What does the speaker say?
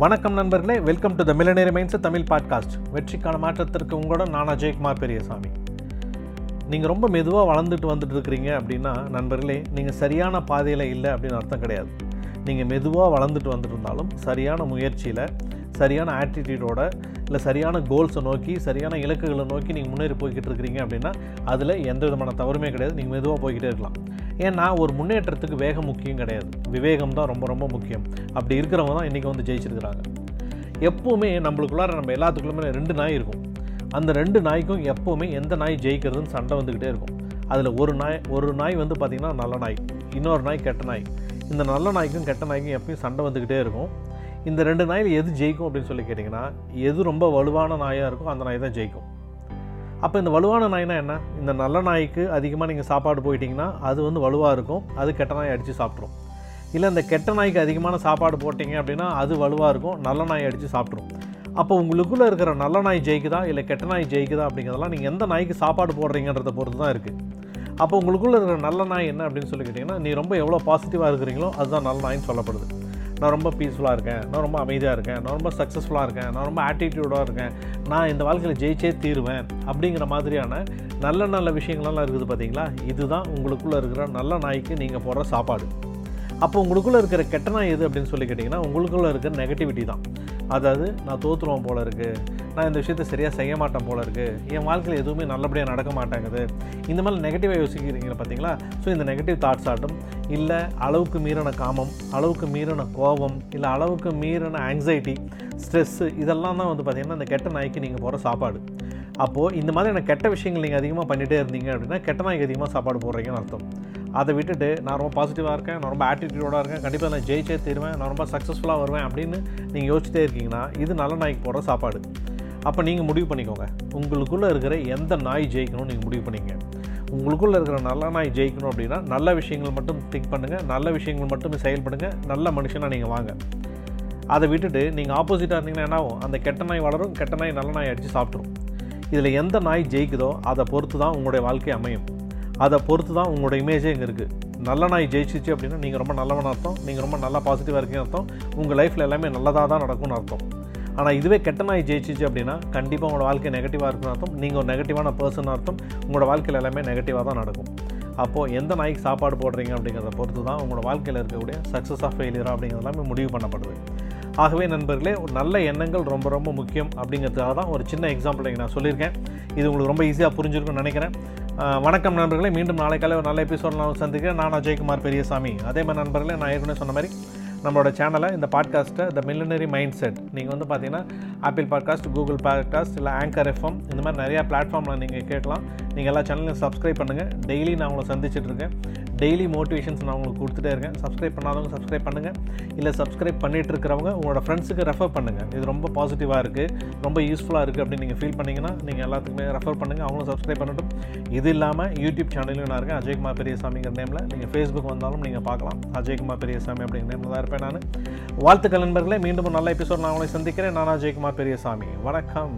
வணக்கம் நண்பர்களே welcome to the millionaire minds Tamil podcast வெற்றிக்கான மாற்றத்திற்கு உங்களோட நான் அஜயகுமார் பெரியசாமி. நீங்கள் ரொம்ப மெதுவாக வளர்ந்துட்டு வந்துட்டு இருக்கிறீங்க அப்படின்னா நண்பர்களே நீங்கள் சரியான பாதையில் இல்லை அப்படின்னு அர்த்தம் கிடையாது. நீங்கள் மெதுவாக வளர்ந்துட்டு வந்துட்டு இருந்தாலும் சரியான முயற்சியில் சரியான ஆட்டிடியூடோட இல்லை சரியான கோல்ஸை நோக்கி சரியான இலக்குகளை நோக்கி நீங்கள் முன்னேறி போய்கிட்டு இருக்கிறீங்க அப்படின்னா அதில் எந்த விதமான தவறுமே கிடையாது. நீங்கள் மெதுவாக போய்கிட்டே இருக்கலாம். ஏன்னா ஒரு முன்னேற்றத்துக்கு வேகம் முக்கியம் கிடையாது. விவேகம் தான் ரொம்ப ரொம்ப முக்கியம். அப்படி இருக்கிறவங்க தான் இன்றைக்கி வந்து ஜெயிச்சிருக்கிறாங்க. எப்போவுமே நம்மளுக்குள்ளார நம்ம எல்லாத்துக்குள்ளுமே ரெண்டு நாய் இருக்கும். அந்த ரெண்டு நாய்க்கும் எப்போவுமே எந்த நாய் ஜெயிக்கிறதுன்னு சண்டை வந்துக்கிட்டே இருக்கும். அதில் ஒரு நாய் ஒரு நாய் வந்து பார்த்திங்கன்னா நல்ல நாய். இன்னொரு நாய் கெட்ட நாய். இந்த நல்ல நாய்க்கும் கெட்ட நாய்க்கும் எப்பயும் சண்டை வந்துக்கிட்டே இருக்கும். இந்த ரெண்டு நாயில் எது ஜெயிக்கும் அப்படின்னு சொல்லி கேட்டிங்கன்னா எது ரொம்ப வலுவான நாயாக இருக்கோ அந்த நாய் தான் ஜெயிக்கும். அப்போ இந்த வலுவான நாய்னா என்ன? இந்த நல்ல நாய்க்கு அதிகமாக நீங்கள் சாப்பாடு போயிட்டீங்கன்னா அது வந்து வலுவாக இருக்கும். அது கெட்ட நாய் அடித்து சாப்பிட்ரும் இல்லை இந்த கெட்ட நாய்க்கு அதிகமான சாப்பாடு போட்டிங்க அப்படின்னா அது வலுவாக இருக்கும். நல்ல நாய் அடித்து சாப்பிட்ரும் அப்போ உங்களுக்குள்ளே இருக்கிற நல்ல நாய் ஜெயிக்குதா? இல்லை கெட்ட நாய் ஜெயிக்குதா? அப்படிங்கிறதெல்லாம் நீங்கள் எந்த நாய்க்கு சாப்பாடு போடுறீங்கன்றத பொறுத்து தான் இருக்குது அப்போ உங்களுக்குள்ளே இருக்கிற நல்ல நாய் என்ன அப்படின்னு சொல்லி கேட்டிங்கன்னா நீ ரொம்ப எவ்வளோ பாசிட்டிவாக இருக்கிறீங்களோ அதுதான் நல்ல நாய்னு சொல்லப்படுது. நான் ரொம்ப பீஸ்ஃபுல்லாக இருக்கேன். நான் ரொம்ப அமைதியாக இருக்கேன். நான் ரொம்ப சக்ஸஸ்ஃபுல்லாக இருக்கேன். நான் ரொம்ப ஆட்டிடியூடாக இருக்கேன். நான் இந்த வாழ்க்கையில் ஜெயிச்சே தீருவேன் அப்படிங்கிற மாதிரியான நல்ல நல்ல விஷயங்கள்லாம் இருக்குது பார்த்தீங்களா இதுதான் உங்களுக்குள்ளே இருக்கிற நல்ல நாய்க்கு நீங்கள் போடுற சாப்பாடு. அப்போ உங்களுக்குள்ளே இருக்கிற கெட்ட நாய் எது அப்படின்னு சொல்லி கேட்டிங்கன்னா உங்களுக்குள்ளே இருக்கிற நெகட்டிவிட்டி தான். அதாவது நான் தோற்றுருவோம் போல இருக்குது நான் இந்த விஷயத்தை சரியாக செய்ய மாட்டேன் போல இருக்குது என் வாழ்க்கையில் எதுவுமே நல்லபடியாக நடக்க மாட்டேங்குது. இந்த மாதிரி நெகட்டிவாக யோசிக்கிறீங்க பார்த்தீங்களா ஸோ இந்த நெகட்டிவ் தாட்ஸ் ஆட்டும். இல்லை அளவுக்கு மீறின காமம் அளவுக்கு மீறின கோபம் இல்லை அளவுக்கு மீறின ஆங்ஸைட்டி ஸ்ட்ரெஸ்ஸு இதெல்லாம் தான் வந்து பார்த்திங்கன்னா இந்த கெட்ட நாய்க்கு நீங்கள் போகிற சாப்பாடு. அப்போது இந்த மாதிரியான கெட்ட விஷயங்கள் நீங்கள் அதிகமாக பண்ணிகிட்டே இருந்தீங்க அப்படின்னா கெட்ட நாய்க்கு அதிகமாக சாப்பாடு போடுறீங்கன்னு அர்த்தம். அதை விட்டுட்டு நான் ரொம்ப பாசிட்டிவாக இருக்கேன் நான் ரொம்ப ஆட்டிடியூடாக இருக்கேன் கண்டிப்பாக நான் ஜெயிச்சே தருவேன் நான் ரொம்ப சக்ஸஸ்ஃபுல்லாக வருவேன் அப்படின்னு நீங்கள் யோசிச்சிட்டே இருக்கீங்கன்னா இது நல்ல நாய்க்கு போடுற சாப்பாடு. அப்போ நீங்கள் முடிவு பண்ணிக்கோங்க. உங்களுக்குள்ளே இருக்கிற எந்த நாய் ஜெயிக்கணும்னு நீங்கள் முடிவு பண்ணிங்க உங்களுக்குள்ளே இருக்கிற நல்ல நாய் ஜெயிக்கணும் அப்படின்னா நல்ல விஷயங்கள் மட்டும் திங்க் பண்ணுங்கள் நல்ல விஷயங்கள் மட்டும் செயல்படுங்க நல்ல மனுஷனாக நீங்கள் வாங்க. அதை விட்டுட்டு நீங்கள் ஆப்போசிட்டாக இருந்தீங்கன்னா என்ன ஆகும்? அந்த கெட்ட நாய் வளரும் கெட்ட நாய் நல்ல நாய் அடித்து சாப்பிட்ரும் இதில் எந்த நாய் ஜெயிக்குதோ அதை பொறுத்து தான் உங்களுடைய வாழ்க்கை அமையும். அதை பொறுத்து தான் உங்களோட இமேஜே இங்கே இருக்குது நல்ல நாய் ஜெயிச்சிச்சு அப்படின்னா நீங்கள் ரொம்ப நல்லவன் அர்த்தம். நீங்கள் ரொம்ப நல்லா பாசிட்டிவாக இருக்கீங்க அர்த்தம். உங்கள் லைஃப்பில் எல்லாமே நல்லதாக தான் நடக்கும்னு அர்த்தம். ஆனால் இதுவே கெட்ட நாய் ஜெயிச்சிச்சு அப்படின்னா கண்டிப்பாக உங்களோட வாழ்க்கை நெகட்டிவாக இருக்குன்னு அர்த்தம். நீங்கள் ஒரு நெகட்டிவான பர்சன் அர்த்தம். உங்களோட வாழ்க்கையில் எல்லாமே நெகட்டிவாக தான் நடக்கும். அப்போது எந்த நாய்க்கு சாப்பாடு போடுறீங்க அப்படிங்கிறத பொறுத்து தான் உங்களோட வாழ்க்கையில் இருக்கக்கூடிய சக்ஸஸ் ஆஃப் ஃபெயிலியர் அப்படிங்கிறது எல்லாமே முடிவு பண்ணப்படுது. ஆகவே நண்பர்களே ஒரு நல்ல எண்ணங்கள் ரொம்ப ரொம்ப முக்கியம் அப்படிங்கிறதுக்காக தான் ஒரு சின்ன எக்ஸாம்பிள் நான் சொல்லியிருக்கேன். இது உங்களுக்கு ரொம்ப ஈஸியாக புரிஞ்சிருக்கும்னு நினைக்கிறேன். வணக்கம் நண்பர்களே. மீண்டும் நாளைக்காலே ஒரு நல்ல எபிசோட் நான் சந்திக்கிறேன். நான் அஜய்குமார் பெரியசாமி. அதே மாதிரி நண்பர்களே நான் ஏற்கனவே சொன்ன மாதிரி நம்மளோட சேனலை இந்த பாட்காஸ்ட்டை த மில்லினரி மைண்ட் செட் நீங்கள் வந்து பார்த்தீங்கன்னா ஆப்பிள் பாட்காஸ்ட் கூகுள் பாட்காஸ்ட் இல்லை ஆங்கர் எஃப்எம் இந்த மாதிரி நிறையா பிளாட்ஃபார்மில் நீங்கள் கேட்கலாம். நீங்கள் எல்லா சேனலையும் சப்ஸ்கிரைப் பண்ணுங்கள் டெய்லி நான் உங்களை சந்திச்சுட்டு இருக்கேன். டெய்லி மோட்டிவேஷன்ஸ் நான் உங்களுக்கு கொடுத்துட்டே இருக்கேன். சப்ஸ்கிரைப் பண்ணாதவங்க சப்ஸ்கிரைப் பண்ணுங்கள் இல்லை சப்ஸ்கிரைப் பண்ணிட்டு இருக்கிறவங்க உங்களோட ஃப்ரெண்ட்ஸுக்கு ரெஃபர் பண்ணுங்கள் இது ரொம்ப பாசிட்டிவாக இருக்குது ரொம்ப யூஸ்ஃபுல்லாக இருக்குது அப்படின்னு நீங்கள் ஃபீல் பண்ணிங்கன்னா நீங்கள் எல்லாத்துக்குமே ரெஃபர் பண்ணுங்கள் அவங்களும் சப்ஸ்கிரைப் பண்ணட்டும். இது இல்லாமல் யூடியூப் சேனலையும் நான் இருக்கேன். அஜய்குமார் பெரியசாமிங்கிற நேமில் நீங்கள் ஃபேஸ்புக் வந்தாலும் நீங்கள் பார்க்கலாம். அஜய்குமார் பெரியசாமி அப்படிங்கிற நேமில் தான் இருப்பேன் நான். வாழ்த்துக்கள் நண்பர்களே. மீண்டும் ஒரு நல்ல எபிசோட் நான் உங்களை சந்திக்கிறேன். நான் அஜய்குமார் பெரியசாமி. வணக்கம்.